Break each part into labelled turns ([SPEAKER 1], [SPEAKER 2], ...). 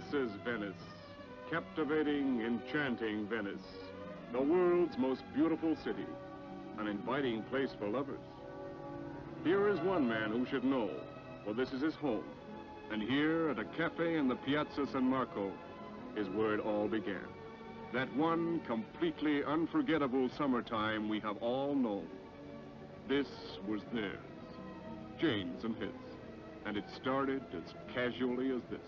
[SPEAKER 1] This is Venice. Captivating, enchanting Venice. The world's most beautiful city. An inviting place for lovers. Here is one man who should know, for this is his home. And here, at a cafe in the Piazza San Marco, is where it all began. That one completely unforgettable summertime we have all known. This was theirs, Jane's and his. And it started as casually as this.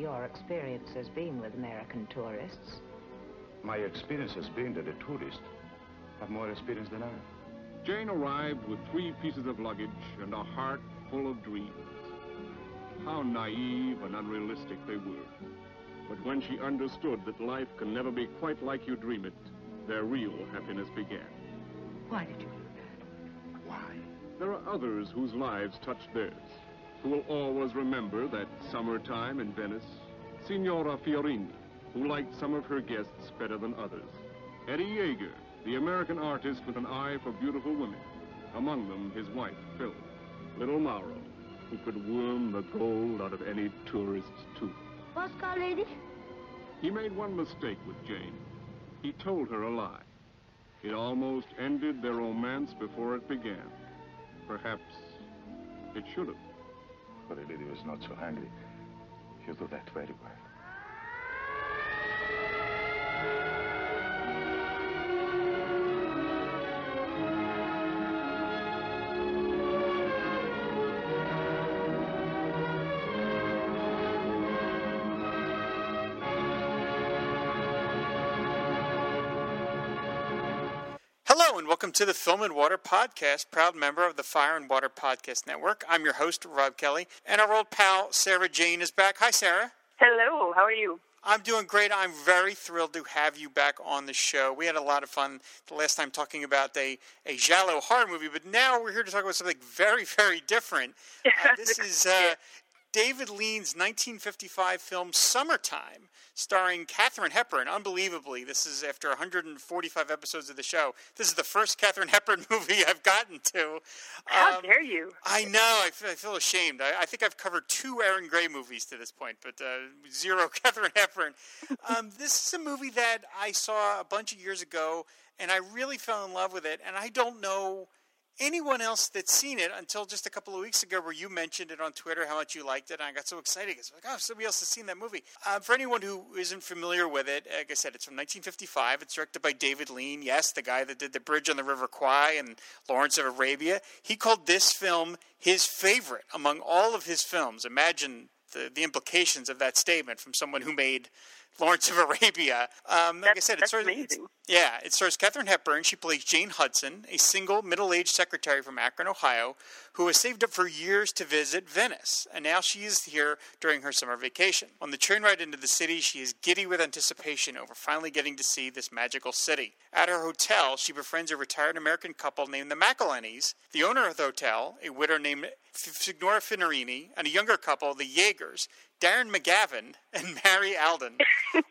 [SPEAKER 2] Your experience has been with American tourists.
[SPEAKER 3] My experience has been that the tourists have more experience than I.
[SPEAKER 1] Jane arrived with three pieces of luggage and a heart full of dreams. How naive and unrealistic they were. But when she understood that life can never be quite like you dream it, their real happiness began.
[SPEAKER 2] Why did you do that?
[SPEAKER 3] Why?
[SPEAKER 1] There are others whose lives touched theirs, who will always remember that summertime in Venice. Signora Fiorini, who liked some of her guests better than others. Eddie Jaeger, the American artist with an eye for beautiful women. Among them, his wife, Phil. Little Mauro, who could worm the gold out of any tourist's tooth.
[SPEAKER 4] Bosco lady?
[SPEAKER 1] He made one mistake with Jane. He told her a lie. It almost ended their romance before it began. Perhaps it should have.
[SPEAKER 3] But the lady was not so angry. You do that very well.
[SPEAKER 5] Hello, and welcome to the Film and Water Podcast, proud member of the Fire and Water Podcast Network. I'm your host, Rob Kelly, and our old pal, Sarah Jane, is back. Hi, Sarah.
[SPEAKER 6] Hello, how are you?
[SPEAKER 5] I'm doing great. I'm very thrilled to have you back on the show. We had a lot of fun the last time talking about a, a Giallo horror movie, but now we're here to talk about something very, very different. Uh, this is uh, David Lean's 1955 film Summertime, starring Katharine Hepburn. Unbelievably, this is after 145 episodes of the show. This is the first Katharine Hepburn movie I've gotten to.
[SPEAKER 6] How
[SPEAKER 5] Um,
[SPEAKER 6] dare you?
[SPEAKER 5] I know. I feel, I feel ashamed. I, I think I've covered two Aaron Gray movies to this point, but uh, zero Katharine Hepburn. Um, this is a movie that I saw a bunch of years ago, and I really fell in love with it. And I don't know anyone else that's seen it until just a couple of weeks ago, where you mentioned it on Twitter how much you liked it, and I got so excited because like, oh, somebody else has seen that movie. Um, for anyone who isn't familiar with it, like I said, it's from 1955. It's directed by David Lean. Yes, the guy that did The Bridge on the River Kwai and Lawrence of Arabia. He called this film his favorite among all of his films. Imagine the, the implications of that statement from someone who made Lawrence of Arabia. Um, like I said, it
[SPEAKER 6] that's
[SPEAKER 5] stars,
[SPEAKER 6] amazing.
[SPEAKER 5] yeah, it stars Katharine Hepburn. She plays Jane Hudson, a single middle-aged secretary from Akron, Ohio, who has saved up for years to visit Venice, and now she is here during her summer vacation. On the train ride into the city, she is giddy with anticipation over finally getting to see this magical city. At her hotel, she befriends a retired American couple named the McElhennys, the owner of the hotel, a widow named Signora Fiorini, and a younger couple, the Jaegers, Darren McGavin and Mari Aldon.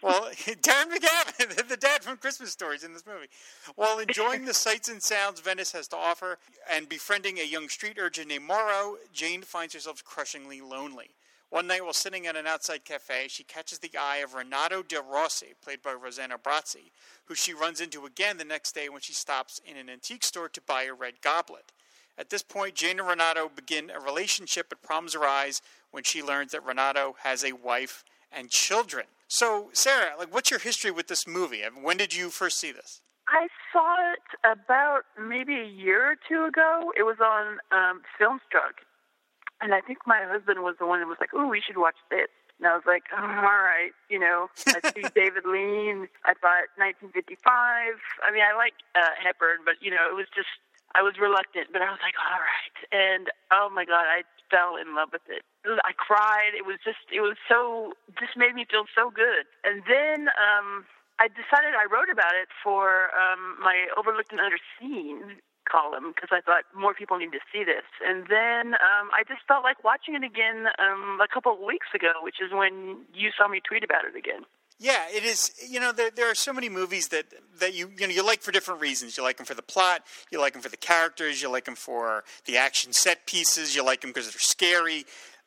[SPEAKER 5] well, Darren McGavin, the dad from Christmas Stories in this movie. While enjoying the sights and sounds Venice has to offer and befriending a young street urchin named Mauro, Jane finds herself crushingly lonely. One night while sitting at an outside cafe, she catches the eye of Renato De Rossi, played by Rossano Brazzi, who she runs into again the next day when she stops in an antique store to buy a red goblet. At this point, Jane and Renato begin a relationship, but problems arise when she learns that Renato has a wife and children. So, Sarah, like, what's your history with this movie? I mean, when did you first see this?
[SPEAKER 6] I saw it about maybe a year or two ago. It was on um, Filmstruck, and I think my husband was the one that was like, "Oh, we should watch this." And I was like, oh, "All right, you know." I see David Lean. I thought 1955. I mean, I like uh, Hepburn, but you know, it was just I was reluctant, but I was like, "All right." And oh my God, I fell in love with it. I cried. It was just, it was so, just made me feel so good. And then um, I decided I wrote about it for um, my Overlooked and Underseen column because I thought more people need to see this. And then um, I just felt like watching it again um, a couple of weeks ago, which is when you saw me tweet about it again.
[SPEAKER 5] Yeah, it is. You know, there there are so many movies that that you you know you like for different reasons. You like them for the plot. You like them for the characters. You like them for the action set pieces. You like them because they're scary.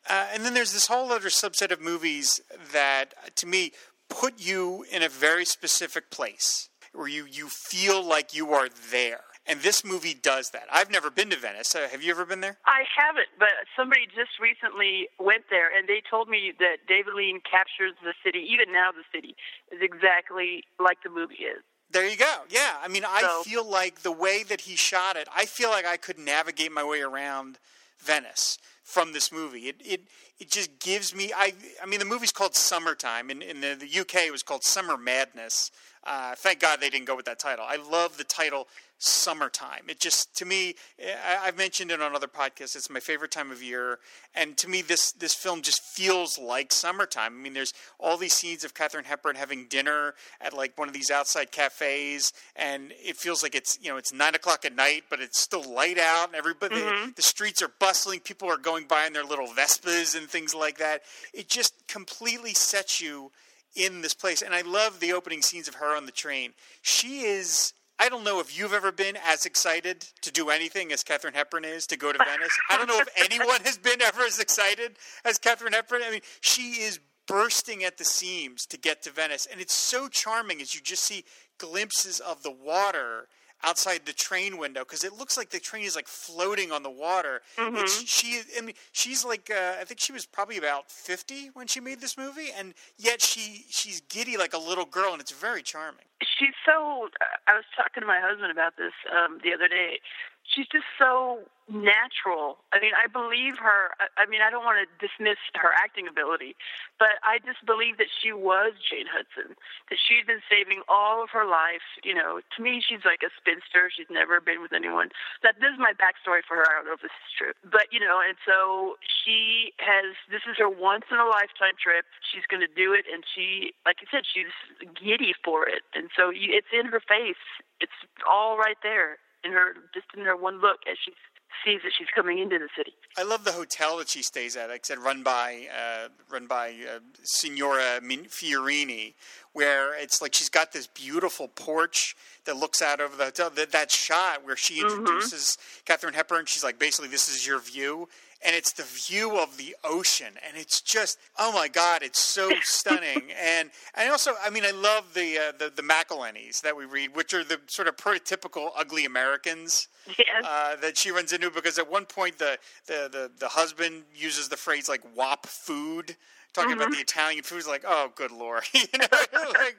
[SPEAKER 5] Uh, and then there's this whole other subset of movies that, to me, put you in a very specific place where you you feel like you are there. And this movie does that. I've never been to Venice. Uh, have you ever been there?
[SPEAKER 6] I haven't, but somebody just recently went there, and they told me that David Lean captures the city, even now the city, is exactly like the movie is.
[SPEAKER 5] There you go. Yeah. I mean, I so, feel like the way that he shot it, I feel like I could navigate my way around Venice from this movie. It it it just gives me. I I mean, the movie's called Summertime. In in the, the UK, it was called Summer Madness. Uh, thank God they didn't go with that title. I love the title summertime. It just to me, I, have mentioned it on other podcasts. It's my favorite time of year, and to me, this this film just feels like summertime. I mean, there's all these scenes of Katharine Hepburn having dinner at like one of these outside cafes, and it feels like it's you know it's nine o'clock at night, but it's still light out, and everybody mm-hmm. the, the streets are bustling. People are going by in their little Vespas and things like that. It just completely sets you in this place. And I love the opening scenes of her on the train. She is I don't know if you've ever been as excited to do anything as Katharine Hepburn is to go to Venice. I don't know if anyone has been ever as excited as Katharine Hepburn. I mean, she is bursting at the seams to get to Venice, and it's so charming as you just see glimpses of the water outside the train window because it looks like the train is like floating on the water.
[SPEAKER 6] Mm-hmm.
[SPEAKER 5] she, I mean, she's like, uh, I think she was probably about fifty when she made this movie, and yet she she's giddy like a little girl, and it's very charming.
[SPEAKER 6] She's so. I was talking to my husband about this um, the other day she's just so natural. I mean, I believe her. I mean, I don't want to dismiss her acting ability, but I just believe that she was Jane Hudson, that she'd been saving all of her life. You know, to me, she's like a spinster. She's never been with anyone. That this is my backstory for her. I don't know if this is true, but you know, and so she has. This is her once in a lifetime trip. She's going to do it, and she, like I said, she's giddy for it, and so you, it's in her face. It's all right there in her just in her one look as she sees that she's coming into the city.
[SPEAKER 5] I love the hotel that she stays at. Like I said, run by uh, run by uh, Signora Fiorini, where it's like she's got this beautiful porch that looks out over the hotel. That, that shot where she mm-hmm. introduces mm-hmm. Katharine Hepburn, she's like, basically, this is your view, and it's the view of the ocean, and it's just oh my god, it's so stunning. and and also, I mean, I love the uh, the the that we read, which are the sort of prototypical ugly Americans
[SPEAKER 6] yes.
[SPEAKER 5] uh, that she runs into. Because at one point, the the the, the husband uses the phrase like "wop food," talking mm-hmm. about the Italian food. Is like, oh, good lord, you know, like.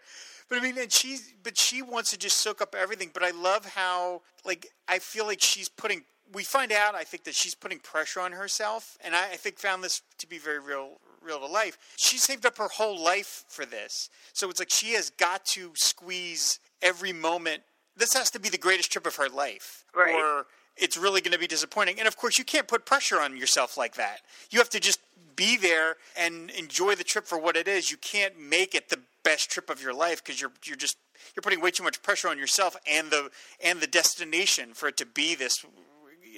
[SPEAKER 5] But I mean, and she's, but she wants to just soak up everything. But I love how, like, I feel like she's putting we find out, I think, that she's putting pressure on herself, and I, I think found this to be very real, real to life. She saved up her whole life for this, so it's like she has got to squeeze every moment. This has to be the greatest trip of her life,
[SPEAKER 6] right.
[SPEAKER 5] or it's really going to be disappointing. And of course, you can't put pressure on yourself like that. You have to just be there and enjoy the trip for what it is. You can't make it the best trip of your life because you're you're just you're putting way too much pressure on yourself and the and the destination for it to be this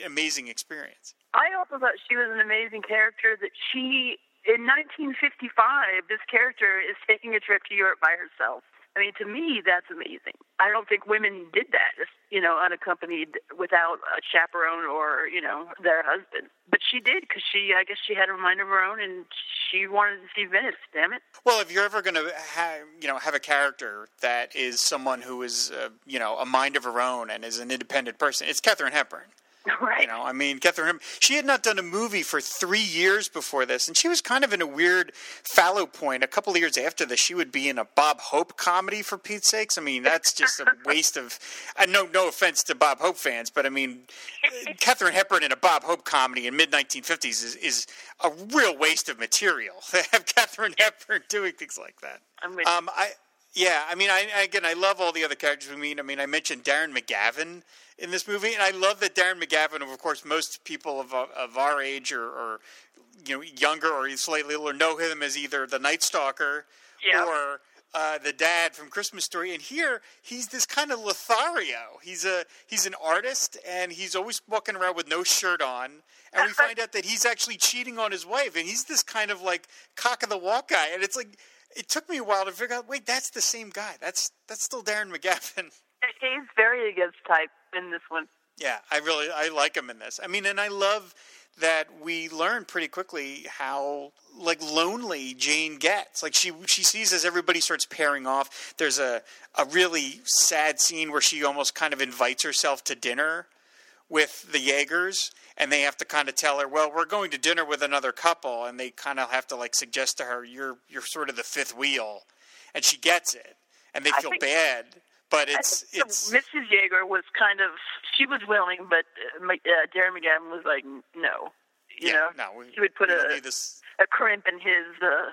[SPEAKER 5] amazing experience.
[SPEAKER 6] I also thought she was an amazing character. That she, in 1955, this character is taking a trip to Europe by herself. I mean, to me, that's amazing. I don't think women did that, you know, unaccompanied without a chaperone or, you know, their husband. But she did because she, I guess, she had a mind of her own and she wanted to see Venice. Damn it.
[SPEAKER 5] Well, if you're ever going to have, you know, have a character that is someone who is, uh, you know, a mind of her own and is an independent person, it's Katharine Hepburn.
[SPEAKER 6] Right.
[SPEAKER 5] You know, I mean, Katharine, she had not done a movie for three years before this, and she was kind of in a weird fallow point. A couple of years after this, she would be in a Bob Hope comedy, for Pete's sakes. I mean, that's just a waste of. Uh, no, no offense to Bob Hope fans, but I mean, Katharine Hepburn in a Bob Hope comedy in mid 1950s is, is a real waste of material. To have Katharine Hepburn doing things like that.
[SPEAKER 6] I'm
[SPEAKER 5] with um, I, yeah, I mean, I again, I love all the other characters we meet. I mean, I mentioned Darren McGavin in this movie, and I love that Darren McGavin. Of course, most people of of our age or, or you know younger or slightly older know him as either the Night Stalker
[SPEAKER 6] yeah.
[SPEAKER 5] or uh, the dad from Christmas Story, and here he's this kind of Lothario. He's a he's an artist, and he's always walking around with no shirt on. And we find out that he's actually cheating on his wife, and he's this kind of like cock of the walk guy. And it's like it took me a while to figure out. Wait, that's the same guy. That's that's still Darren McGavin.
[SPEAKER 6] He's very against type in this one.
[SPEAKER 5] Yeah, I really I like him in this. I mean, and I love that we learn pretty quickly how like lonely Jane gets. Like she she sees as everybody starts pairing off. There's a a really sad scene where she almost kind of invites herself to dinner with the Jaegers and they have to kind of tell her, "Well, we're going to dinner with another couple." And they kind of have to like suggest to her, "You're you're sort of the fifth wheel." And she gets it. And they feel
[SPEAKER 6] think,
[SPEAKER 5] bad. But it's it's
[SPEAKER 6] Mrs. Jaeger was kind of she was willing, but uh, uh, Darren McGavin was like, no, you
[SPEAKER 5] yeah,
[SPEAKER 6] know,
[SPEAKER 5] no, we,
[SPEAKER 6] he would put a a crimp in his uh,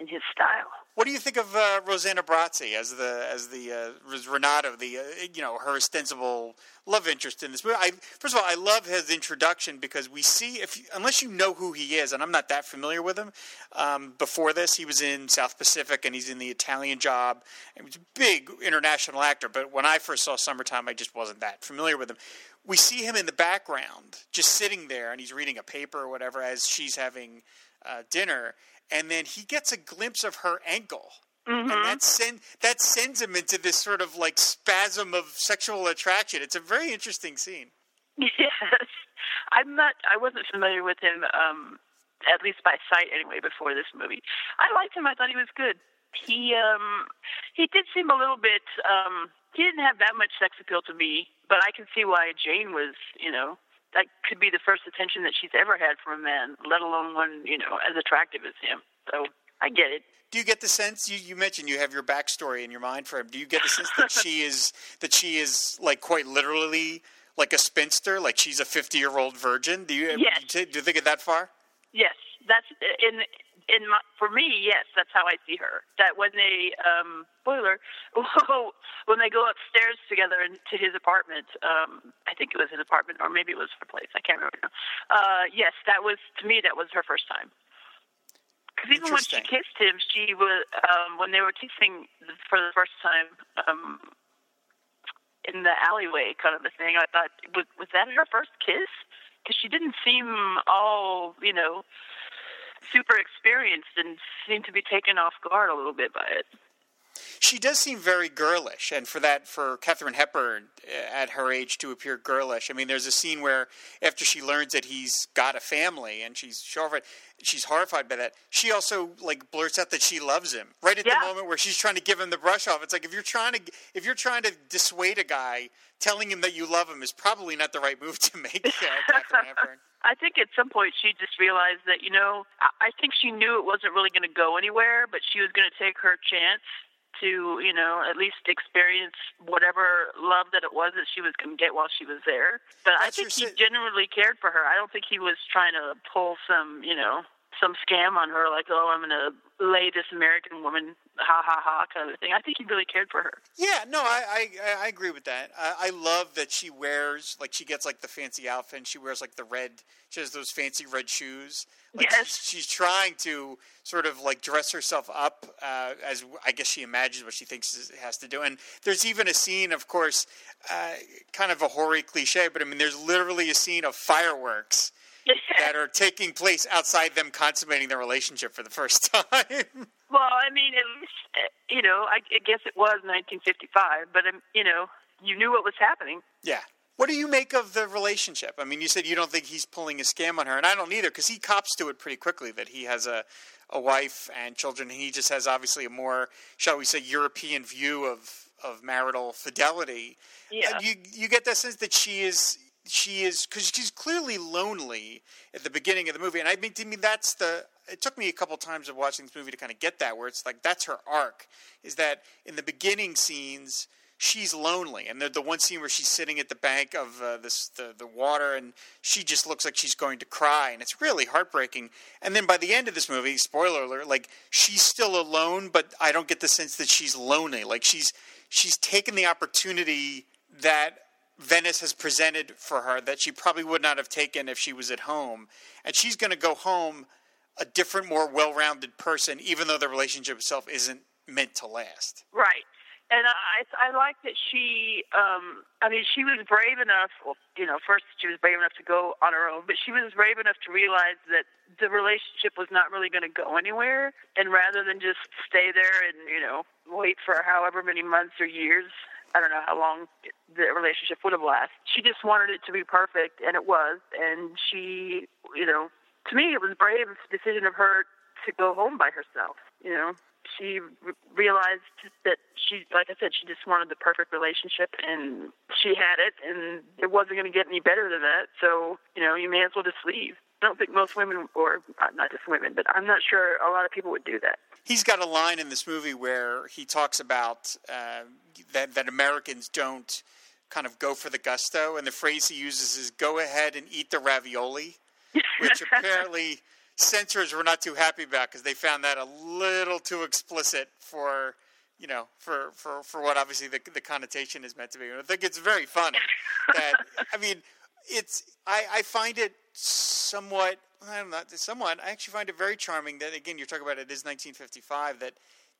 [SPEAKER 6] in his style.
[SPEAKER 5] What do you think of uh, Rossano Brazzi as the as the uh, Renato, the uh, you know her ostensible love interest in this movie? I, first of all, I love his introduction because we see if unless you know who he is, and I'm not that familiar with him. Um, before this, he was in South Pacific and he's in the Italian Job. He was a big international actor, but when I first saw Summertime, I just wasn't that familiar with him. We see him in the background, just sitting there, and he's reading a paper or whatever as she's having uh, dinner and then he gets a glimpse of her ankle.
[SPEAKER 6] Mm-hmm.
[SPEAKER 5] And that send that sends him into this sort of like spasm of sexual attraction. It's a very interesting scene.
[SPEAKER 6] Yes, I'm not. I wasn't familiar with him, um, at least by sight anyway. Before this movie, I liked him. I thought he was good. He um, he did seem a little bit. Um, he didn't have that much sex appeal to me, but I can see why Jane was, you know, that could be the first attention that she's ever had from a man, let alone one you know as attractive as him. So I get it.
[SPEAKER 5] Do you get the sense you, you mentioned you have your backstory in your mind for him? Do you get the sense that she is that she is like quite literally like a spinster, like she's a fifty-year-old virgin? Do you
[SPEAKER 6] yes.
[SPEAKER 5] do you think it that far?
[SPEAKER 6] Yes, that's in in my, for me, yes, that's how I see her. That when they um spoiler, when they go upstairs together into his apartment, um I think it was his apartment or maybe it was her place. I can't remember now. Uh yes, that was to me that was her first time. Because even when she kissed him, she was um when they were kissing for the first time um in the alleyway kind of a thing. I thought was was that her first kiss? Because she didn't seem all you know super experienced and seemed to be taken off guard a little bit by it.
[SPEAKER 5] She does seem very girlish, and for that, for Katharine Hepburn uh, at her age to appear girlish. I mean, there's a scene where after she learns that he's got a family, and she's horrified, she's horrified by that. She also like blurts out that she loves him right at
[SPEAKER 6] yeah.
[SPEAKER 5] the moment where she's trying to give him the brush off. It's like if you're trying to if you're trying to dissuade a guy, telling him that you love him is probably not the right move to make. Uh, Katharine Hepburn.
[SPEAKER 6] I think at some point she just realized that, you know, I think she knew it wasn't really going to go anywhere, but she was going to take her chance to, you know, at least experience whatever love that it was that she was going to get while she was there. But
[SPEAKER 5] That's
[SPEAKER 6] I think he
[SPEAKER 5] si-
[SPEAKER 6] genuinely cared for her. I don't think he was trying to pull some, you know, some scam on her, like, oh, I'm going to lay this American woman, ha ha ha, kind of thing. I think he really cared for her.
[SPEAKER 5] Yeah, no, I I, I agree with that. I, I love that she wears like she gets like the fancy outfit. and She wears like the red. She has those fancy red shoes. Like
[SPEAKER 6] yes.
[SPEAKER 5] she's, she's trying to sort of like dress herself up uh, as I guess she imagines what she thinks is, has to do. And there's even a scene, of course, uh, kind of a hoary cliche, but I mean, there's literally a scene of fireworks that are taking place outside them consummating their relationship for the first time.
[SPEAKER 6] well, I mean, at least you know, I, I guess it was 1955, but um, you know, you knew what was happening.
[SPEAKER 5] Yeah. What do you make of the relationship? I mean, you said you don't think he's pulling a scam on her, and I don't either, because he cops to it pretty quickly that he has a a wife and children. And He just has obviously a more, shall we say, European view of of marital fidelity.
[SPEAKER 6] Yeah.
[SPEAKER 5] Uh, you you get that sense that she is she is because she's clearly lonely at the beginning of the movie, and I mean to me that's the. It took me a couple times of watching this movie to kind of get that, where it's like that's her arc. Is that in the beginning scenes she's lonely, and the the one scene where she's sitting at the bank of uh, this the the water, and she just looks like she's going to cry, and it's really heartbreaking. And then by the end of this movie, spoiler alert, like she's still alone, but I don't get the sense that she's lonely. Like she's she's taken the opportunity that Venice has presented for her that she probably would not have taken if she was at home. And she's going to go home a different, more well rounded person, even though the relationship itself isn't meant to last.
[SPEAKER 6] Right. And I I like that she um I mean she was brave enough well, you know first she was brave enough to go on her own but she was brave enough to realize that the relationship was not really going to go anywhere and rather than just stay there and you know wait for however many months or years I don't know how long the relationship would have lasted she just wanted it to be perfect and it was and she you know to me it was brave decision of her to go home by herself you know she realized that she, like I said, she just wanted the perfect relationship, and she had it, and it wasn't going to get any better than that. So, you know, you may as well just leave. I don't think most women, or uh, not just women, but I'm not sure a lot of people would do that.
[SPEAKER 5] He's got a line in this movie where he talks about uh, that that Americans don't kind of go for the gusto, and the phrase he uses is "go ahead and eat the ravioli," which apparently censors were not too happy about because they found that a little too explicit for you know for for for what obviously the the connotation is meant to be. I think it's very funny that I mean it's I I find it somewhat I don't know somewhat I actually find it very charming that again you're talking about it is 1955 that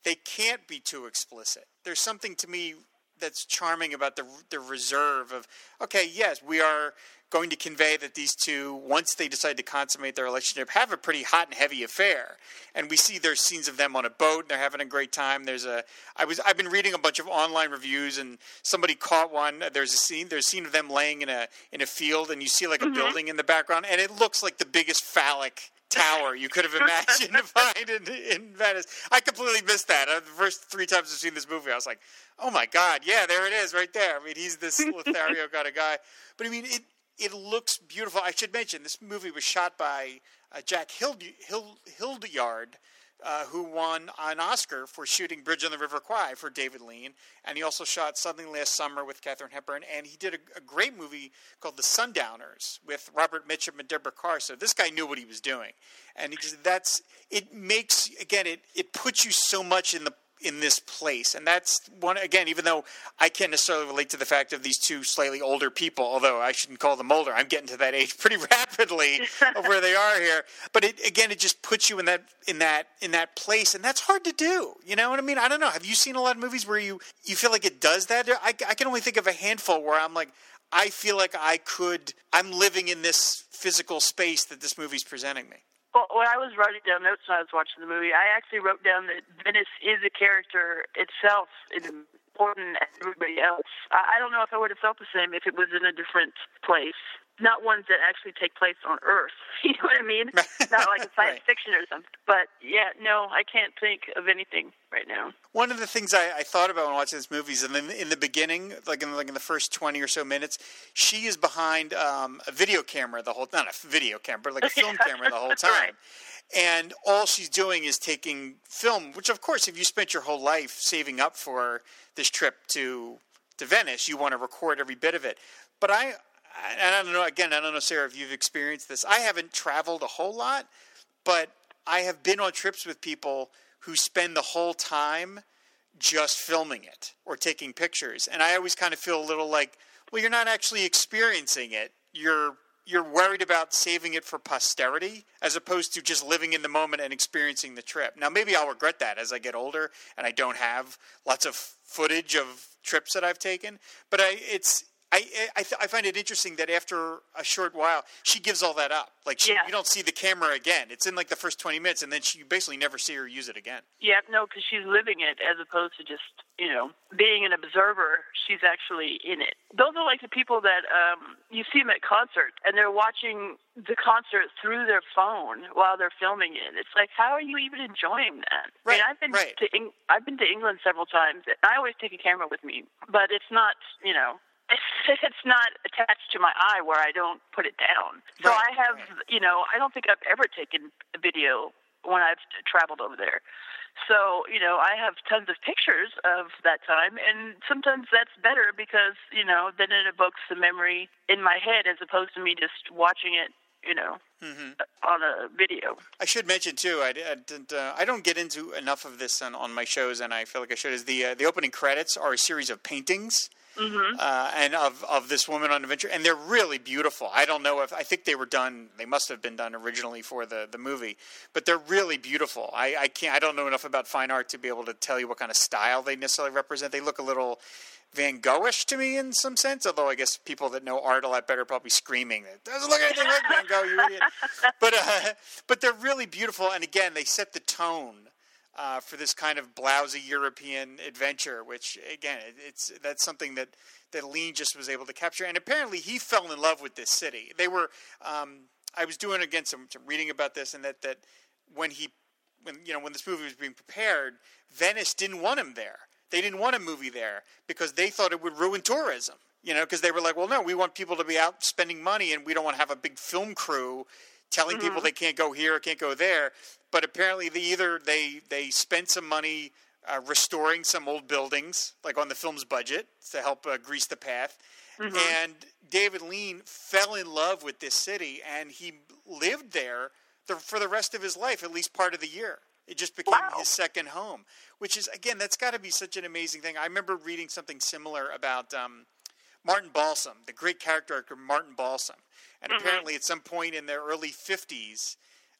[SPEAKER 5] they can't be too explicit. There's something to me that's charming about the the reserve of okay yes we are going to convey that these two, once they decide to consummate their relationship, have a pretty hot and heavy affair. And we see there's scenes of them on a boat and they're having a great time. There's a I was I've been reading a bunch of online reviews and somebody caught one. There's a scene there's a scene of them laying in a in a field and you see like a mm-hmm. building in the background and it looks like the biggest phallic tower you could have imagined to find in, in Venice. I completely missed that. Uh, the first three times I've seen this movie, I was like, "Oh my god, yeah, there it is, right there." I mean, he's this Lothario kind of guy. But I mean, it it looks beautiful. I should mention this movie was shot by uh, Jack Hild- Hild- uh, who won an Oscar for shooting Bridge on the River Kwai for David Lean, and he also shot Something Last Summer with Katharine Hepburn, and he did a, a, great movie called The Sundowners with Robert Mitchum and Deborah Kerr. So this guy knew what he was doing, and he, that's it makes again it it puts you so much in the in this place. And that's one, again, even though I can't necessarily relate to the fact of these two slightly older people, although I shouldn't call them older. I'm getting to that age pretty rapidly of where they are here. But it, again, it just puts you in that, in that, in that place. And that's hard to do. You know what I mean? I don't know. Have you seen a lot of movies where you, you feel like it does that? I, I can only think of a handful where I'm like, I feel like I could, I'm living in this physical space that this movie's presenting me.
[SPEAKER 6] Well, when I was writing down notes when I was watching the movie, I actually wrote down that Venice is a character itself. It's important as everybody else. I don't know if I would have felt the same if it was in a different place not ones that actually take place on Earth. You know what I mean? not like a science right. fiction or something. But yeah, no, I can't think of anything right now.
[SPEAKER 5] One of the things I, I thought about when watching this movie is in the, in the beginning, like in, like in the first twenty or so minutes, she is behind um, a video camera the whole not a video camera, but like a film camera the whole time.
[SPEAKER 6] right.
[SPEAKER 5] And all she's doing is taking film, which of course, if you spent your whole life saving up for this trip to to Venice, you want to record every bit of it. But I and I don't know, again, I don't know, Sarah, if you've experienced this. I haven't traveled a whole lot, but I have been on trips with people who spend the whole time just filming it or taking pictures. And I always kind of feel a little like, well, you're not actually experiencing it. You're you're worried about saving it for posterity as opposed to just living in the moment and experiencing the trip. Now, maybe I'll regret that as I get older and I don't have lots of footage of trips that I've taken. But I, it's I I, th- I, find it interesting that after a short while, she gives all that up. Like she,
[SPEAKER 6] yeah.
[SPEAKER 5] you don't see the camera again. It's in like the first twenty minutes, and then she basically never see her use it again.
[SPEAKER 6] Yeah, no, because she's living it as opposed to just you know being an observer. She's actually in it. Those are like the people that um, you see them at concert, and they're watching the concert through their phone while they're filming it. It's like, how are you even enjoying that?
[SPEAKER 5] Right,
[SPEAKER 6] I mean, I've been
[SPEAKER 5] right.
[SPEAKER 6] to Eng- I've been to England several times. And I always take a camera with me, but it's not you know it's not attached to my eye where I don't put it down. So
[SPEAKER 5] right,
[SPEAKER 6] I have,
[SPEAKER 5] right.
[SPEAKER 6] you know, I don't think I've ever taken a video when I've traveled over there. So, you know, I have tons of pictures of that time, and sometimes that's better because, you know, then it evokes the memory in my head as opposed to me just watching it, you know, mm-hmm. on a video.
[SPEAKER 5] I should mention too. I, I, didn't, uh, I don't get into enough of this on, on my shows, and I feel like I should. Is the uh, the opening credits are a series of paintings
[SPEAKER 6] Mm-hmm.
[SPEAKER 5] uh, and of of this woman on adventure, and they're really beautiful. I don't know if I think they were done. They must have been done originally for the the movie, but they're really beautiful. I, I can't. I don't know enough about fine art to be able to tell you what kind of style they necessarily represent. They look a little Van Goghish to me in some sense, although I guess people that know art a lot better probably screaming it doesn't look anything like Van Gogh, you idiot. But uh, but they're really beautiful, and again, they set the tone uh, for this kind of blousy European adventure, which again, it, it's that's something that that Lean just was able to capture, and apparently he fell in love with this city. They were, um, I was doing again some, some reading about this, and that that when he when you know when this movie was being prepared, Venice didn't want him there. They didn't want a movie there because they thought it would ruin tourism. You know, because they were like, well, no, we want people to be out spending money, and we don't want to have a big film crew telling
[SPEAKER 6] Mm-hmm.
[SPEAKER 5] people they can't go here or can't go there. But apparently, they either they they spent some money uh, restoring some old buildings, like on the film's budget, to help uh, grease the path.
[SPEAKER 6] Mm-hmm.
[SPEAKER 5] And David Lean fell in love with this city, and he lived there the, for the rest of his life, at least part of the year. It just became
[SPEAKER 6] Wow.
[SPEAKER 5] his second home, which is again, that's got to be such an amazing thing. I remember reading something similar about um, Martin Balsam, the great character actor Martin Balsam, and apparently at some point in the early '50s,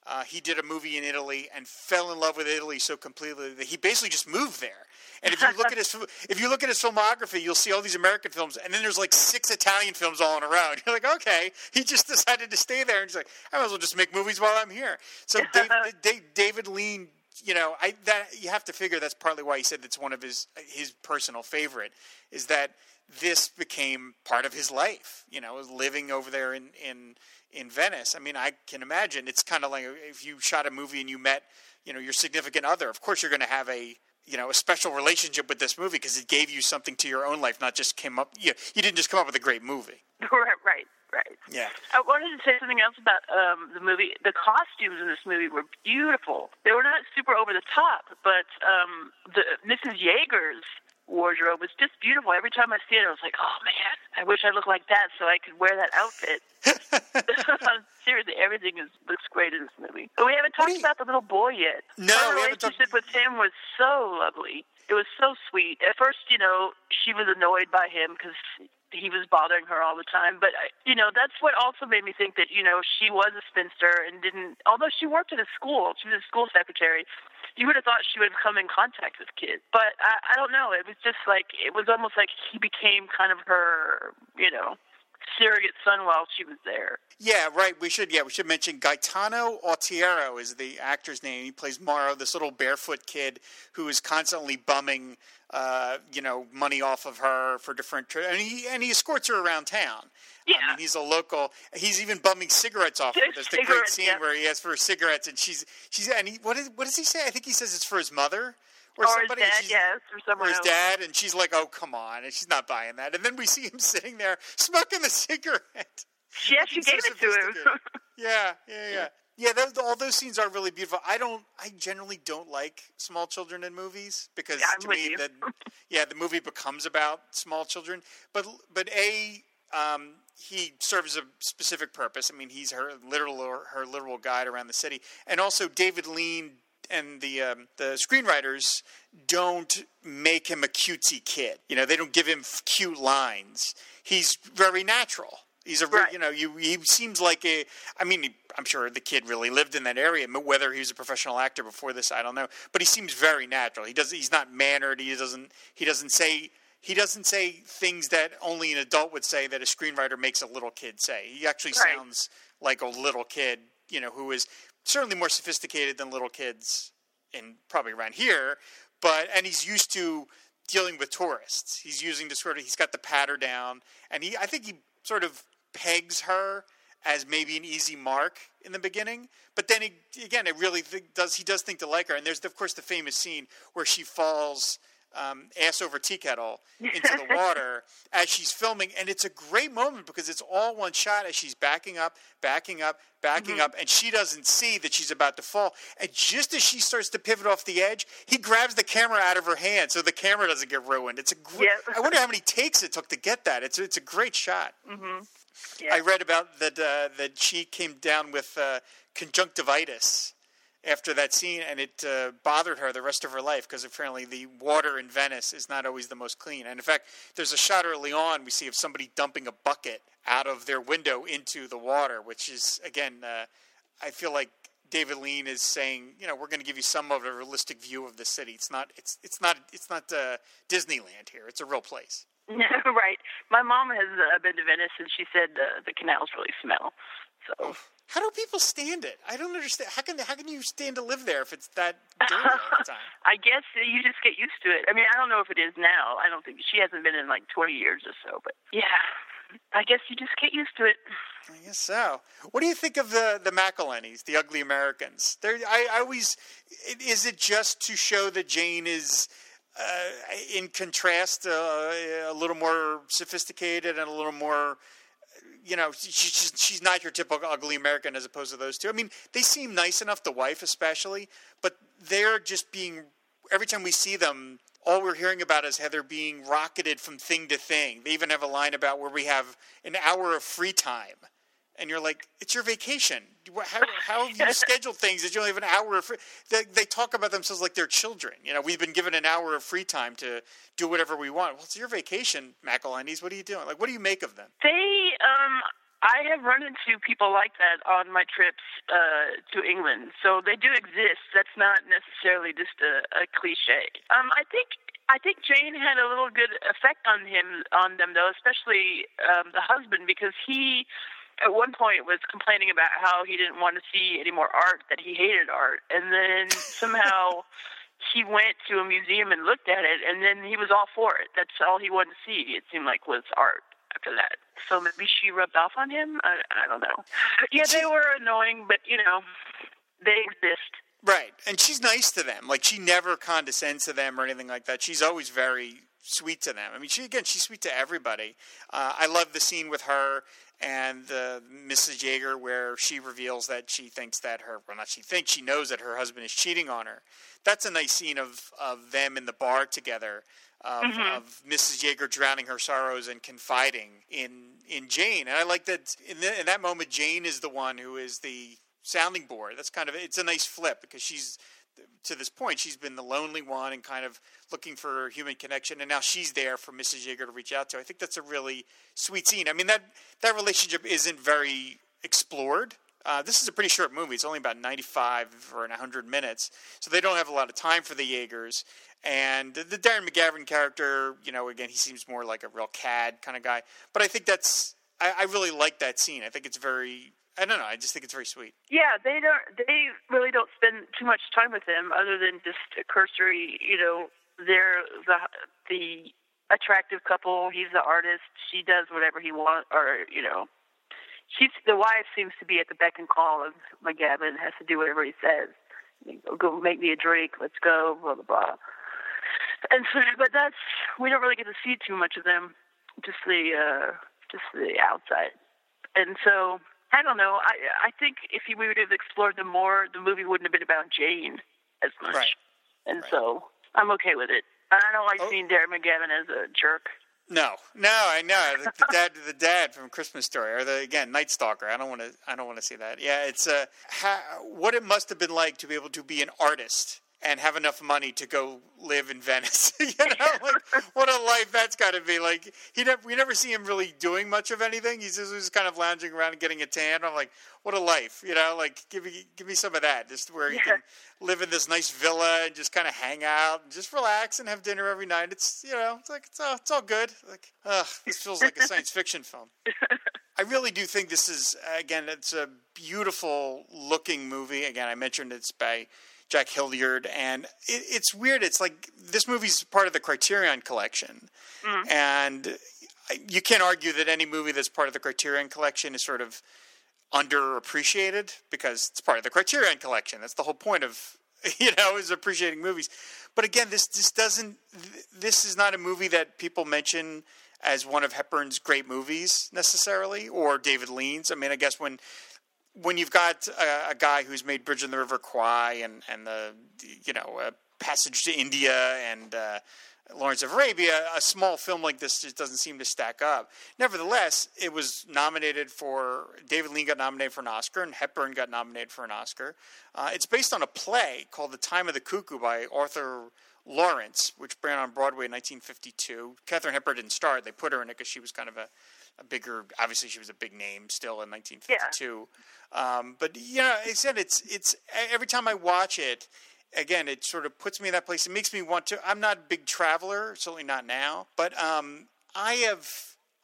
[SPEAKER 5] uh, he did a movie in Italy and fell in love with Italy so completely that he basically just moved there. And if you look at his if you look at his filmography, you'll see all these American films, and then there's like six Italian films all in a row. And you're like, okay, he just decided to stay there, and he's like, I might as well just make movies while I'm here. So Dave, Dave, David Lean, you know, I that you have to figure that's partly why he said that's one of his his personal favorite is that this became part of his life. You know, living over there in in in Venice. I mean, I can imagine it's kind of like if you shot a movie and you met, you know, your significant other. Of course, you're going to have a you know a special relationship with this movie because it gave you something to your own life, not just came up. You you didn't just come up with a great movie.
[SPEAKER 6] right, right, right.
[SPEAKER 5] Yeah.
[SPEAKER 6] I wanted to say something else about um, the movie. The costumes in this movie were beautiful. They were not super over the top, but um, the Mrs. Jaeger's wardrobe was just beautiful. Every time I see it, I was like, "Oh man, I wish I looked like that so I could wear that outfit." Seriously, everything is looks great in this movie. But we haven't talked
[SPEAKER 5] you-
[SPEAKER 6] about the little boy yet.
[SPEAKER 5] No,
[SPEAKER 6] Her
[SPEAKER 5] we haven't talked-
[SPEAKER 6] relationship with him was so lovely. It was so sweet. At first, you know, she was annoyed by him because he was bothering her all the time. But uh, you know, that's what also made me think that you know she was a spinster and didn't. Although she worked at a school, she was a school secretary. You would have thought she would have come in contact with kids, but I, I don't know. It was just like it was almost like he became kind of her, you know, surrogate son while she was there.
[SPEAKER 5] Yeah, right. We should. Yeah, we should mention Gaetano Autiero is the actor's name. He plays Mauro, this little barefoot kid who is constantly bumming, uh, you know, money off of her for different. Tri- and he and he escorts her around town. I
[SPEAKER 6] Yeah.
[SPEAKER 5] mean, he's a local. He's even bumming cigarettes off her. There's the great scene
[SPEAKER 6] yeah.
[SPEAKER 5] where he asks for cigarettes, and she's she's and he what, is, what does he say? I think he says it's for his mother or,
[SPEAKER 6] Or his
[SPEAKER 5] somebody. and
[SPEAKER 6] dad, yes, or someone
[SPEAKER 5] or his
[SPEAKER 6] else.
[SPEAKER 5] dad, and she's like, "Oh, come on!" And she's not buying that. And then we see him sitting there smoking the cigarette.
[SPEAKER 6] Yeah, she
[SPEAKER 5] He's so
[SPEAKER 6] gave it to him.
[SPEAKER 5] yeah, yeah, yeah. Yeah, those, all those scenes are really beautiful. I don't, I generally don't like small children in movies because
[SPEAKER 6] Yeah,
[SPEAKER 5] to me, that yeah, the movie becomes about small children. But but a, um, he serves a specific purpose. I mean, he's her literal her literal guide around the city, and also David Lean and the um, the screenwriters don't make him a cutesy kid. You know, they don't give him f- cute lines. He's very natural. He's a,
[SPEAKER 6] Right.
[SPEAKER 5] you know, you, he seems like a. I mean, he- I'm sure the kid really lived in that area. but Whether he was a professional actor before this, I don't know. But he seems very natural. He does. He's not mannered. He doesn't. He doesn't say. He doesn't say things that only an adult would say that a screenwriter makes a little kid say. He actually
[SPEAKER 6] Right.
[SPEAKER 5] sounds like a little kid, you know, who is certainly more sophisticated than little kids in probably around here. But and he's used to dealing with tourists. He's using to sort of he's got the patter down, and he I think he sort of pegs her as maybe an easy mark in the beginning. But then he, again, it really th- does he does think to like her. And there's of course the famous scene where she falls um, ass over tea kettle into the water as she's filming, and it's a great moment because it's all one shot as she's backing up, backing up, backing up, and she doesn't see that she's about to fall. And just as she starts to pivot off the edge, he grabs the camera out of her hand so the camera doesn't get ruined. It's a great.
[SPEAKER 6] Yeah.
[SPEAKER 5] I wonder how many takes it took to get that. It's it's a great shot.
[SPEAKER 6] Yeah.
[SPEAKER 5] I read about that uh, that she came down with uh, conjunctivitis after that scene, and it uh, bothered her the rest of her life because apparently the water in Venice is not always the most clean. And in fact, there's a shot early on we see of somebody dumping a bucket out of their window into the water, which is again, uh, I feel like David Lean is saying, you know, we're going to give you some of a realistic view of the city. It's not, it's, it's not, it's not uh, Disneyland here. It's a real place.
[SPEAKER 6] No, right. My mom has uh, been to Venice, and she said uh, the canals really smell. So.
[SPEAKER 5] Oof. How do people stand it? I don't understand. How can how can you stand to live there if it's that dirty all the time?
[SPEAKER 6] I guess you just get used to it. I mean, I don't know if it is now. I don't think she hasn't been in like 20 years or so, but yeah, I guess you just get used to it.
[SPEAKER 5] I guess so. What do you think of the the McElhenneys, the ugly Americans? They're, I, I always is it just to show that Jane is. Uh, in contrast, uh, a little more sophisticated and a little more you know, she's she's not your typical ugly American as opposed to those two. I mean, they seem nice enough, the wife especially, but they're just being every time we see them. All we're hearing about is Heather being rocketed from thing to thing. They even have a line about where we have an hour of free time and you're like, it's your vacation. How, how have you scheduled things that you only have an hour of free? They, they, talk about themselves like they're children. You know, we've been given an hour of free time to do whatever we want. Well, it's your vacation, McElhenneys. What are you doing? Like, what do you make of them?
[SPEAKER 6] They, um, I have run into people like that on my trips uh, to England. So they do exist. That's not necessarily just a, a cliche. Um, I think I think Jane had a little good effect on him on them though, especially um, the husband because he at one point was complaining about how he didn't want to see any more art, that he hated art, and then somehow he went to a museum and looked at it, and then he was all for it. That's all he wanted to see. It seemed like was art after that. So maybe she rubbed off on him. I, I don't know. Yeah, they were annoying, but you know, they exist.
[SPEAKER 5] Right, and she's nice to them. Like she never condescends to them or anything like that. She's always very sweet to them. I mean, she again, she's sweet to everybody. Uh, I love the scene with her and Mrs. Jaeger where she reveals that she thinks that her, well, not she thinks, she knows that her husband is cheating on her. That's a nice scene of, of them in the bar together, of, mm-hmm. of Mrs. Jaeger drowning her sorrows and confiding in in Jane. And I like that in, the, in that moment, Jane is the one who is the sounding board. That's kind of it's a nice flip because she's to this point, she's been the lonely one and kind of looking for human connection, and now she's there for Mrs. Jaeger to reach out to. I think that's a really sweet scene. I mean that that relationship isn't very explored. Uh, this is a pretty short movie. It's only about 95 or 100 minutes, so they don't have a lot of time for the Jaegers. And the, the Darren McGavin character, you know, again, he seems more like a real cad kind of guy. But I think that's I, I really like that scene. I think it's very I don't know. I just think it's very sweet.
[SPEAKER 6] Yeah, they don't. They really don't spend too much time with him, other than just a cursory. You know, they're the the attractive couple. He's the artist. She does whatever he wants, or you know, she's the wife seems to be at the beck and call of McGavin. Has to do whatever he says. Go make me a drink. Let's go. Blah blah blah. And so, but that's we don't really get to see too much of them. Just the uh, just the outside. And so I don't know. I I think if we would have explored them more, the movie wouldn't have been about Jane as much.
[SPEAKER 5] Right.
[SPEAKER 6] And
[SPEAKER 5] right.
[SPEAKER 6] so I'm okay with it. I don't like oh. seeing Darren McGavin as a jerk.
[SPEAKER 5] No, no, I know the, the dad, the dad from Christmas Story, or the again Night Stalker. I don't want to, I don't want to see that. Yeah, it's uh, how, what it must have been like to be able to be an artist and have enough money to go live in Venice. you know, like what a life that's got to be. Like he, never, we never see him really doing much of anything. He's just, he's kind of lounging around and getting a tan. I'm like, what a life. You know, like give me, give me some of that. Just where you yeah. can live in this nice villa and just kind of hang out and just relax and have dinner every night. It's you know, it's like it's all, it's all good. Like, ugh, this feels like a science fiction film. I really do think this is again, it's a beautiful looking movie. Again, I mentioned it's by Jack Hildyard, and it, it's weird. It's like this movie's part of the Criterion Collection, mm. and you can't argue that any movie that's part of the Criterion Collection is sort of underappreciated because it's part of the Criterion Collection. That's the whole point of you know is appreciating movies. But again, this this doesn't. This is not a movie that people mention as one of Hepburn's great movies necessarily, or David Lean's. I mean, I guess when when you've got a, a, guy who's made Bridge on the River Kwai and and the you know uh, Passage to India and uh, Lawrence of Arabia, a small film like this just doesn't seem to stack up. Nevertheless, it was nominated for, David Lean got nominated for an Oscar, and Hepburn got nominated for an Oscar. Uh, it's based on a play called The Time of the Cuckoo by Arthur Laurents, which ran on Broadway in 1952. Katharine Hepburn didn't star. They put her in it because she was kind of a, a bigger, obviously she was a big name still in 1952. Yeah. Um, but, you know, I said it's, it's, every time I watch it, again, it sort of puts me in that place. It makes me want to. I'm not a big traveler, certainly not now, but um, I have.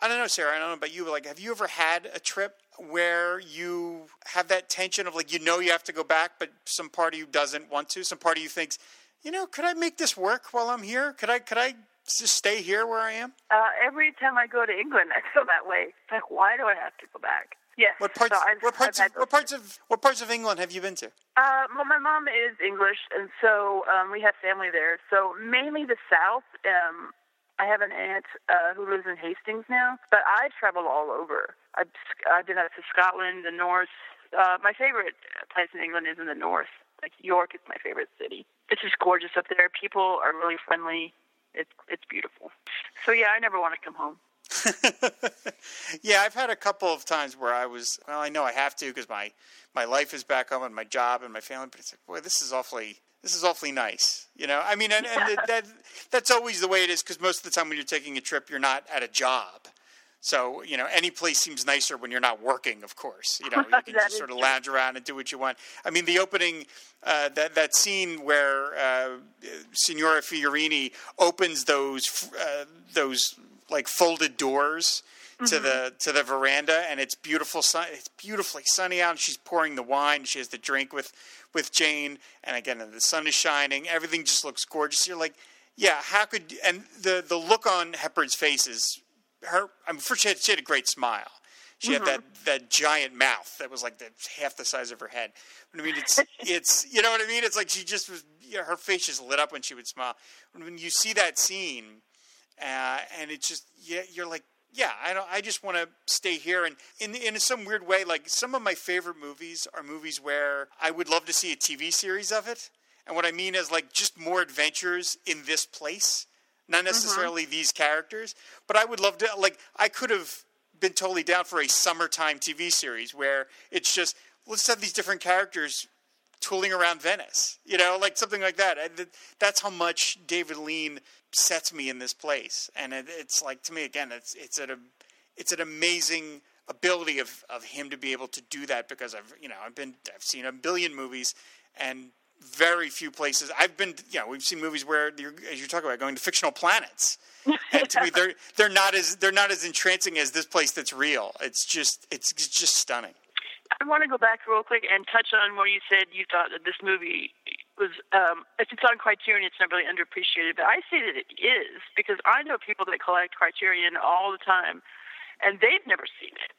[SPEAKER 5] I don't know, Sarah. I don't know about you. But like, have you ever had a trip where you have that tension of like, you know, you have to go back, but some part of you doesn't want to. Some part of you thinks, you know, could I make this work while I'm here? Could I? Could I? Just stay here where I am.
[SPEAKER 6] Uh, every time I go to England, I feel that way. It's like, why do I have to go back? Yes.
[SPEAKER 5] What parts?
[SPEAKER 6] So
[SPEAKER 5] what parts? Of, what parts of what parts of England have you been to?
[SPEAKER 6] Uh, well, my mom is English, and so um, we have family there. So mainly the South. Um, I have an aunt uh, who lives in Hastings now, but I travel all over. I've, I've been up to Scotland, the North. Uh, my favorite place in England is in the North. Like York is my favorite city. It's just gorgeous up there. People are really friendly. It's it's beautiful. So yeah, I never want to come home.
[SPEAKER 5] yeah, I've had a couple of times where I was. Well, I know I have to because my my life is back home and my job and my family. But it's like, boy, this is awfully this is awfully nice. You know, I mean, and, and that that's always the way it is because most of the time when you're taking a trip, you're not at a job. So you know, any place seems nicer when you're not working. Of course, you know you can just sort of lounge around and do what you want. I mean, the opening uh, that that scene where uh, Signora Fiorini opens those uh, those like folded doors mm-hmm. to the to the veranda, and it's beautiful. Sun, it's beautifully sunny out, and she's pouring the wine. She has the drink with with Jane, and again, the sun is shining. Everything just looks gorgeous. You're like, yeah, how could? And the the look on Hepburn's face is her. I mean, first she had, she had a great smile. She mm-hmm. had that, that giant mouth that was like the, half the size of her head. I mean, it's it's you know what I mean. It's like she just was. You know, her face just lit up when she would smile. When you see that scene, uh, and it's just yeah, you're like yeah, I don't. I just want to stay here, and in in some weird way, like some of my favorite movies are movies where I would love to see a TV series of it. And what I mean is like just more adventures in this place, not mm-hmm. necessarily mm-hmm. these characters, but I would love to. Like I could have been totally down for a summertime TV series where it's just let's have these different characters tooling around Venice, you know, like something like that. That's how much David Lean sets me in this place, and it, it's like to me again, it's it's an it's an amazing ability of of him to be able to do that because I've you know I've been I've seen a billion movies and very few places I've been you know we've seen movies where as you talk about going to fictional planets and to me they're they're not as they're not as entrancing as this place that's real it's just it's, it's just stunning
[SPEAKER 6] I want to go back real quick and touch on where you said you thought that this movie was um, if it's on Criterion, it's not really underappreciated. But I say that it is because I know people that collect Criterion all the time, and they've never seen it.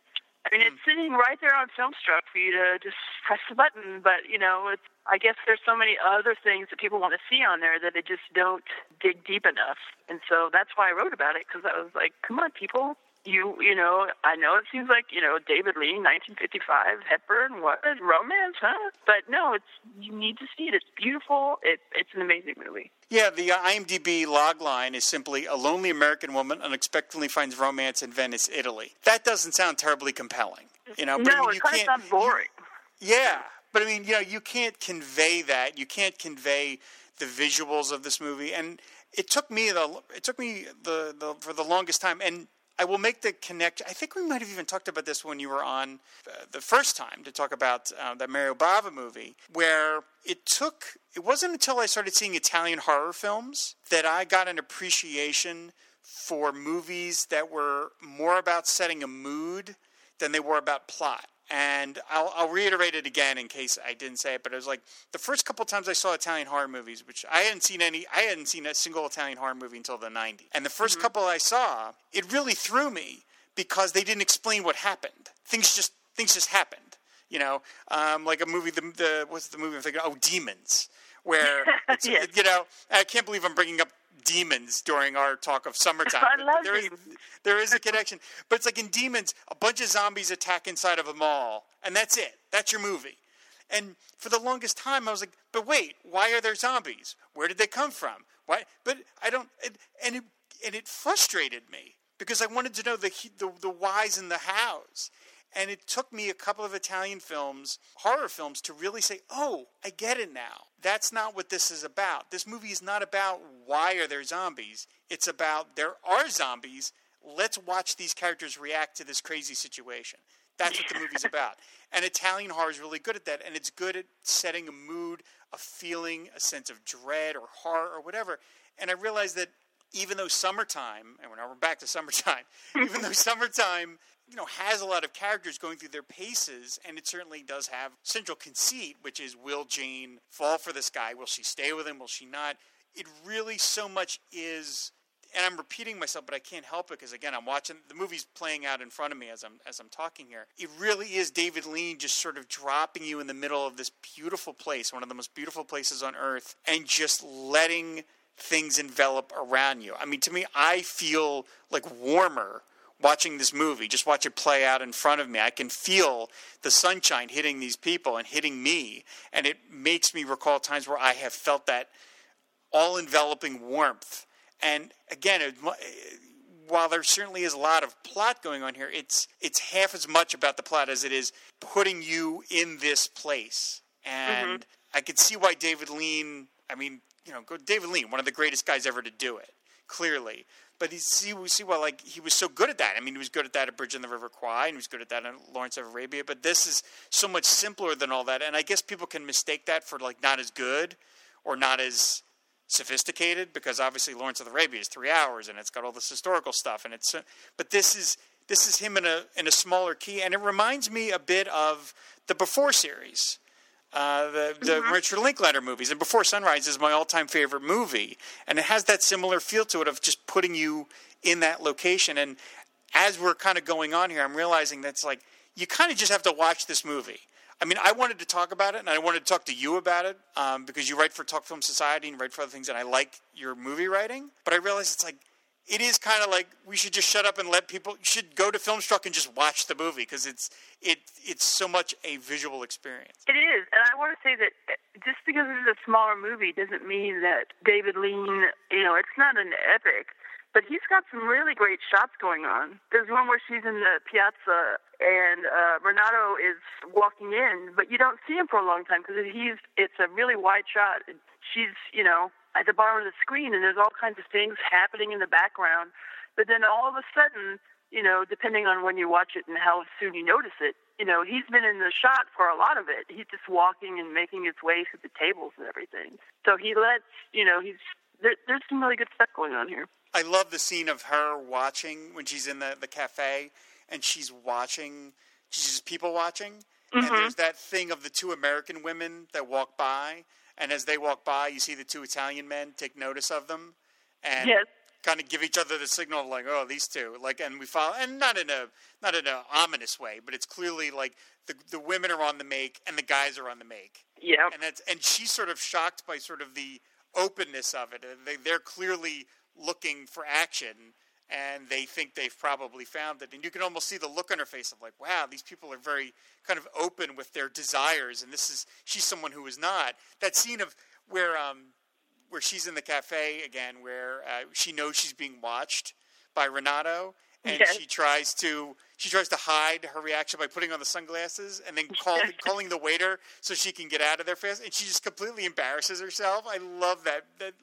[SPEAKER 6] I mean, it's hmm. sitting right there on Filmstruck for you to just press the button. But you know, it's I guess there's so many other things that people want to see on there that they just don't dig deep enough. And so that's why I wrote about it because I was like, come on, people, you you know I know it seems like you know David Lean 1955 Hepburn what? Romance huh? But no it's you need to see it. It's beautiful. It, it's an amazing movie.
[SPEAKER 5] Yeah the uh, IMDb log line is simply a lonely American woman unexpectedly finds romance in Venice Italy. That doesn't sound terribly compelling you know
[SPEAKER 6] but
[SPEAKER 5] no
[SPEAKER 6] I mean,
[SPEAKER 5] it
[SPEAKER 6] kind of sounds boring.
[SPEAKER 5] You, yeah but I mean you know you can't convey that. You can't convey the visuals of this movie. And it took me the it took me the, the for the longest time. And I will make the connection. I think we might have even talked about this when you were on uh, the first time to talk about uh, the Mario Bava movie, where it took. It wasn't until I started seeing Italian horror films that I got an appreciation for movies that were more about setting a mood than they were about plot and I'll, I'll, reiterate it again in case I didn't say it, but it was like the first couple times I saw Italian horror movies, which I hadn't seen any, I hadn't seen a single Italian horror movie until the 90s. And the 1st mm-hmm. couple I saw, it really threw me because they didn't explain what happened. Things just, things just happened. You know, um, like a movie, the, the what's the movie I'm thinking? Oh, Demons, where yes. you know, I can't believe I'm bringing up demons during our talk of summertime. There is, there is a connection, but it's like in Demons, a bunch of zombies attack inside of a mall, and that's it. That's your movie. And for the longest time, I was like, but wait, why are there zombies? Where did they come from? Why? But I don't, and, and it and it frustrated me because I wanted to know the the, the whys and the hows. And it took me a couple of Italian films, horror films, to really say, oh, I get it now. That's not what this is about. This movie is not about why are there zombies. It's about there are zombies. Let's watch these characters react to this crazy situation. That's what the movie's about. And Italian horror is really good at that. And it's good at setting a mood, a feeling, a sense of dread or horror or whatever. And I realized that even though summertime, and we're back to summertime, even though summertime you know, has a lot of characters going through their paces, and it certainly does have central conceit, which is will Jane fall for this guy? Will she stay with him? Will she not? It really so much is, and I'm repeating myself, but I can't help it because again, I'm watching the movie's playing out in front of me as I'm as I'm talking here. It really is David Lean just sort of dropping you in the middle of this beautiful place, one of the most beautiful places on earth, and just letting things envelop around you. I mean, to me, I feel like warmer watching this movie, just watch it play out in front of me. I can feel the sunshine hitting these people and hitting me, and it makes me recall times where I have felt that all enveloping warmth. And again, it, while there certainly is a lot of plot going on here, it's it's half as much about the plot as it is putting you in this place. And mm-hmm. I could see why David Lean. I mean, you know, David Lean, one of the greatest guys ever to do it, clearly. But you see, we see why like he was so good at that. I mean, he was good at that at Bridge on the River Kwai, and he was good at that in Lawrence of Arabia. But this is so much simpler than all that, and I guess people can mistake that for like not as good or not as sophisticated because obviously Lawrence of Arabia is three hours and it's got all this historical stuff, and it's. Uh, but this is this is him in a in a smaller key, and it reminds me a bit of the Before series uh, the, the mm-hmm. Richard Linklater movies. And Before Sunrise is my all time favorite movie. And it has that similar feel to it of just putting you in that location. And as we're kind of going on here, I'm realizing that's like, you kind of just have to watch this movie. I mean, I wanted to talk about it, and I wanted to talk to you about it um, because you write for Talk Film Society and write for other things, and I like your movie writing. But I realized it's like it is kind of like we should just shut up and let people you should go to Filmstruck and just watch the movie because it's it it's so much a visual experience.
[SPEAKER 6] It is, and I want to say that just because it's a smaller movie doesn't mean that David Lean, you know, it's not an epic, but he's got some really great shots going on. There's one where she's in the piazza and uh, Renato is walking in, but you don't see him for a long time because he's it's a really wide shot. She's you know at the bottom of the screen, and there's all kinds of things happening in the background. But then all of a sudden, you know, depending on when you watch it and how soon you notice it, you know, he's been in the shot for a lot of it. He's just walking and making his way through the tables and everything. So he lets, you know, he's there, there's some really good stuff going on here.
[SPEAKER 5] I love the scene of her watching when she's in the, the cafe and she's watching, she's just people watching. Mm-hmm. And there's that thing of the two American women that walk by and as they walk by, you see the two Italian men take notice of them, and
[SPEAKER 6] yes.
[SPEAKER 5] kind of give each other the signal, like, "Oh, these two." Like, and we follow, and not in a not in an ominous way, but it's clearly like the the women are on the make and the guys are on the make.
[SPEAKER 6] Yeah,
[SPEAKER 5] and that's and she's sort of shocked by sort of the openness of it. They, they're clearly looking for action and they think they've probably found it. And you can almost see the look on her face of like, wow, these people are very kind of open with their desires, and this is she's someone who is not. That scene of where um, where she's in the cafe again, where uh, she knows she's being watched by Renato, and yes. she tries to she tries to hide her reaction by putting on the sunglasses and then call, calling the waiter so she can get out of there fast and she just completely embarrasses herself. I love that that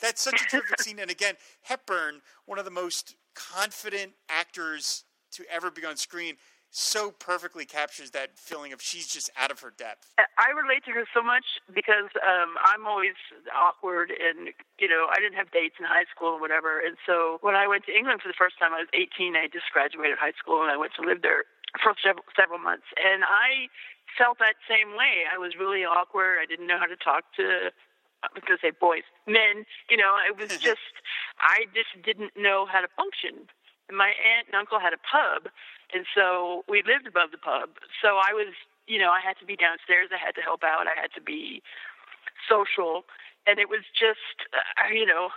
[SPEAKER 5] that's such a terrific scene and again hepburn one of the most confident actors to ever be on screen so perfectly captures that feeling of she's just out of her depth.
[SPEAKER 6] I relate to her so much because um, I'm always awkward, and you know I didn't have dates in high school or whatever. And so when I went to England for the first time, I was 18. I just graduated high school, and I went to live there for several several months. And I felt that same way. I was really awkward. I didn't know how to talk to I was going to say boys, men. You know, it was just I just didn't know how to function. And my aunt and uncle had a pub, and so we lived above the pub. So I was, you know, I had to be downstairs. I had to help out. I had to be social, and it was just, uh, you know,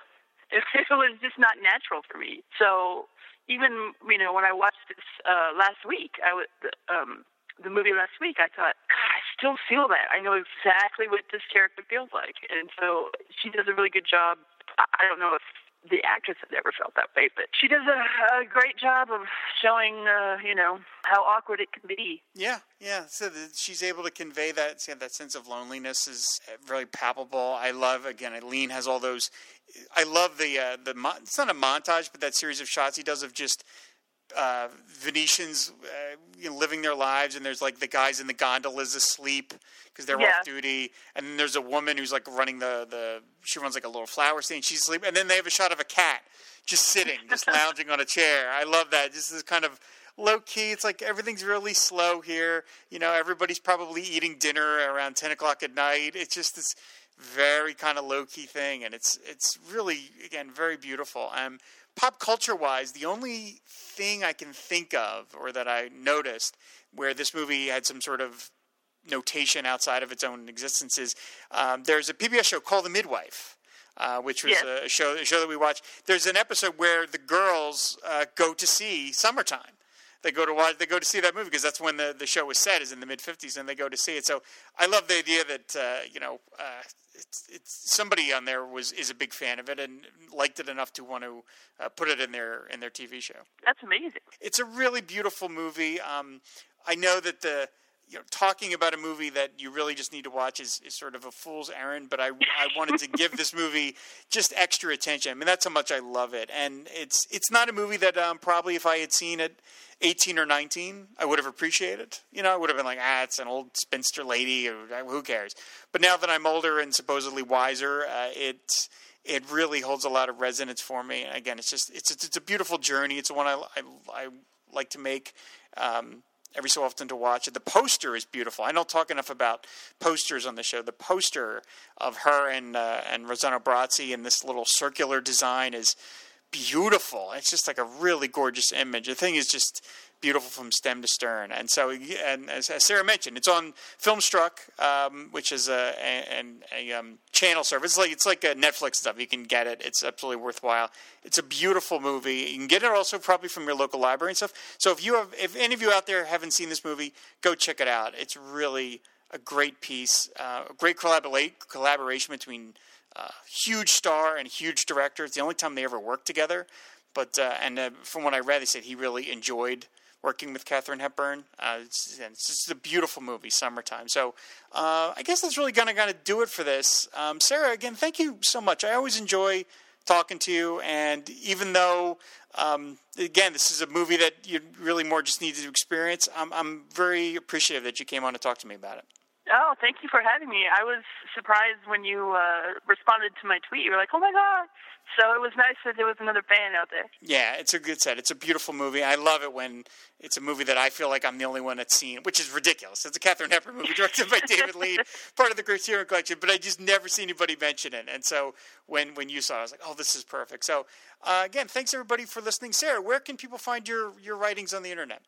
[SPEAKER 6] it, it was just not natural for me. So even, you know, when I watched this uh, last week, I was um, the movie last week. I thought, I still feel that. I know exactly what this character feels like, and so she does a really good job I don't know if the actress had never felt that way, but she does a, a great job of showing, uh, you know, how awkward it can be.
[SPEAKER 5] Yeah, yeah. So she's able to convey that that sense of loneliness is really palpable. I love again. Eileen has all those. I love the uh, the. It's not a montage, but that series of shots he does of just uh, Venetians uh, you know, living their lives, and there's like the guys in the gondolas asleep because they're
[SPEAKER 6] Yeah.
[SPEAKER 5] off duty, and then there's a woman who's like running the the she runs like a little flower stand, she's asleep, and then they have a shot of a cat just sitting, just lounging on a chair. I love that. Just this kind of low key. It's like everything's really slow here. You know, everybody's probably eating dinner around ten o'clock at night. It's just this very kind of low key thing, and it's it's really again very beautiful. Um, pop culture wise, the only thing I can think of or that I noticed where this movie had some sort of notation outside of its own existence is um, there's a PBS show called The Midwife. Uh, which was
[SPEAKER 6] Yes.
[SPEAKER 5] a show, a show that we watched. There's an episode where the girls uh, go to see Summertime. They go to watch. They go to see that movie because that's when the, the show was set, is in the mid '50s, and they go to see it. So I love the idea that uh, you know uh, it's, it's somebody on there was is a big fan of it and liked it enough to want to uh, put it in their in their TV show.
[SPEAKER 6] That's amazing.
[SPEAKER 5] It's a really beautiful movie. Um, I know that the you know talking about a movie that you really just need to watch is, is sort of a fool's errand, but I I wanted to give this movie just extra attention. I mean that's how much I love it, and it's it's not a movie that um, probably if I had seen it. 18 or 19, I would have appreciated. You know, I would have been like, ah, it's an old spinster lady, or who cares? But now that I'm older and supposedly wiser, uh, it it really holds a lot of resonance for me. And again, it's just it's it's, it's a beautiful journey. It's one I, I, I like to make. Um, every so often to watch it. The poster is beautiful. I don't talk enough about posters on the show. The poster of her and uh, and Rossano Brazzi in this little circular design is beautiful. It's just like a really gorgeous image. The thing is just beautiful from stem to stern. And so, and as, as Sarah mentioned, it's on Filmstruck, um, which is a, a, a, a um, channel service. It's like it's like a Netflix stuff. You can get it. It's absolutely worthwhile. It's a beautiful movie. You can get it also probably from your local library and stuff. So if you have, if any of you out there haven't seen this movie, go check it out. It's really a great piece, uh, a great collabora- collaboration between uh, huge star and huge director. It's the only time they ever worked together. But uh, and uh, from what I read, they said he really enjoyed working with Katharine Hepburn. Uh, it's, it's just a beautiful movie, Summertime. So uh, I guess that's really gonna gonna do it for this. Um, Sarah, again, thank you so much. I always enjoy talking to you, and even though um, again this is a movie that you really more just need to experience, I'm, I'm very appreciative that you came on to talk to me about it.
[SPEAKER 6] Oh, thank you for having me. I was surprised when you uh, responded to my tweet. You were like, "Oh my god!" So it was nice that there was another fan out there.
[SPEAKER 5] Yeah, it's a good set. It's a beautiful movie. I love it when it's a movie that I feel like I'm the only one that's seen, which is ridiculous. It's a Katharine Hepburn movie directed by David Lean, part of the Criterion Collection, but I just never see anybody mention it. And so when when you saw it, I was like, oh, this is perfect. So uh, again, thanks everybody for listening. Sarah, where can people find your, your writings on the internet?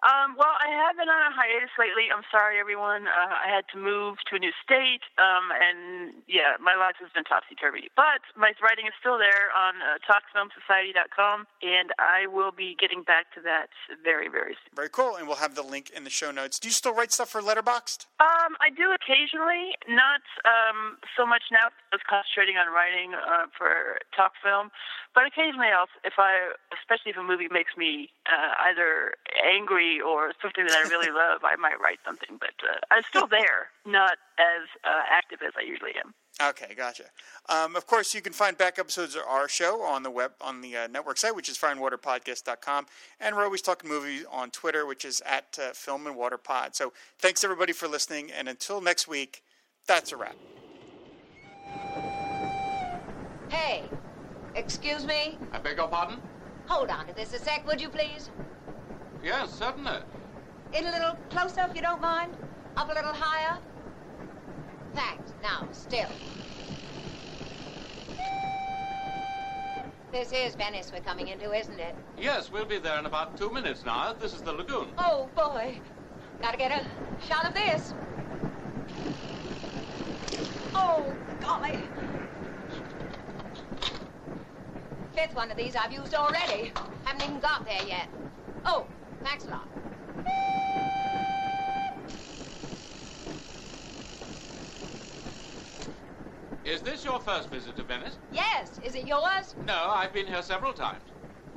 [SPEAKER 6] Um, well, I have been on a hiatus lately. I'm sorry, everyone. Uh, I had to move to a new state, um, and yeah, my life has been topsy turvy. But my writing is still there on uh, TalkFilmSociety.com, and I will be getting back to that very, very soon.
[SPEAKER 5] Very cool, and we'll have the link in the show notes. Do you still write stuff for Letterboxd?
[SPEAKER 6] Um, I do occasionally, not um, so much now. I was concentrating on writing uh, for talk film, but occasionally I'll, if I, especially if a movie makes me uh, either angry or something that I really love, I might write something. But uh, I'm still there, not as uh, active as I usually am.
[SPEAKER 5] Okay, gotcha. Um, of course, you can find back episodes of our show on the web on the uh, network site, which is fireandwaterpodcast.com, and we're always talking movies on Twitter, which is at uh, Film and Water Pod. So, thanks everybody for listening, and until next week, that's a wrap.
[SPEAKER 4] Hey, excuse me?
[SPEAKER 7] I beg your pardon?
[SPEAKER 4] Hold on to this a sec, would you please?
[SPEAKER 7] Yes, certainly.
[SPEAKER 4] In a little closer, if you don't mind. Up a little higher. Thanks. Now, still. This is Venice we're coming into, isn't it?
[SPEAKER 7] Yes, we'll be there in about two minutes now. This is the lagoon.
[SPEAKER 4] Oh, boy. Gotta get a shot of this. Oh, golly. Fifth one of these I've used already. Haven't even got there yet. Oh, thanks a lot.
[SPEAKER 7] Is this your first visit to Venice?
[SPEAKER 4] Yes. Is it yours?
[SPEAKER 7] No, I've been here several times.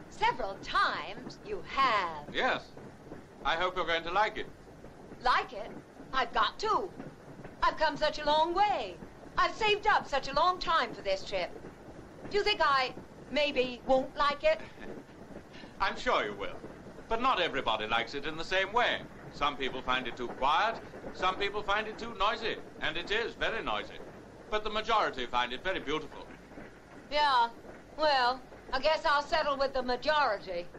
[SPEAKER 4] Several times. You have.
[SPEAKER 7] Yes. I hope you're going to like it.
[SPEAKER 4] Like it? I've got to. I've come such a long way. I've saved up such a long time for this trip. Do you think I maybe won't like it?
[SPEAKER 7] I'm sure you will. But not everybody likes it in the same way. Some people find it too quiet, some people find it too noisy, and it is very noisy. But the majority find it very beautiful.
[SPEAKER 4] Yeah. Well, I guess I'll settle with the majority.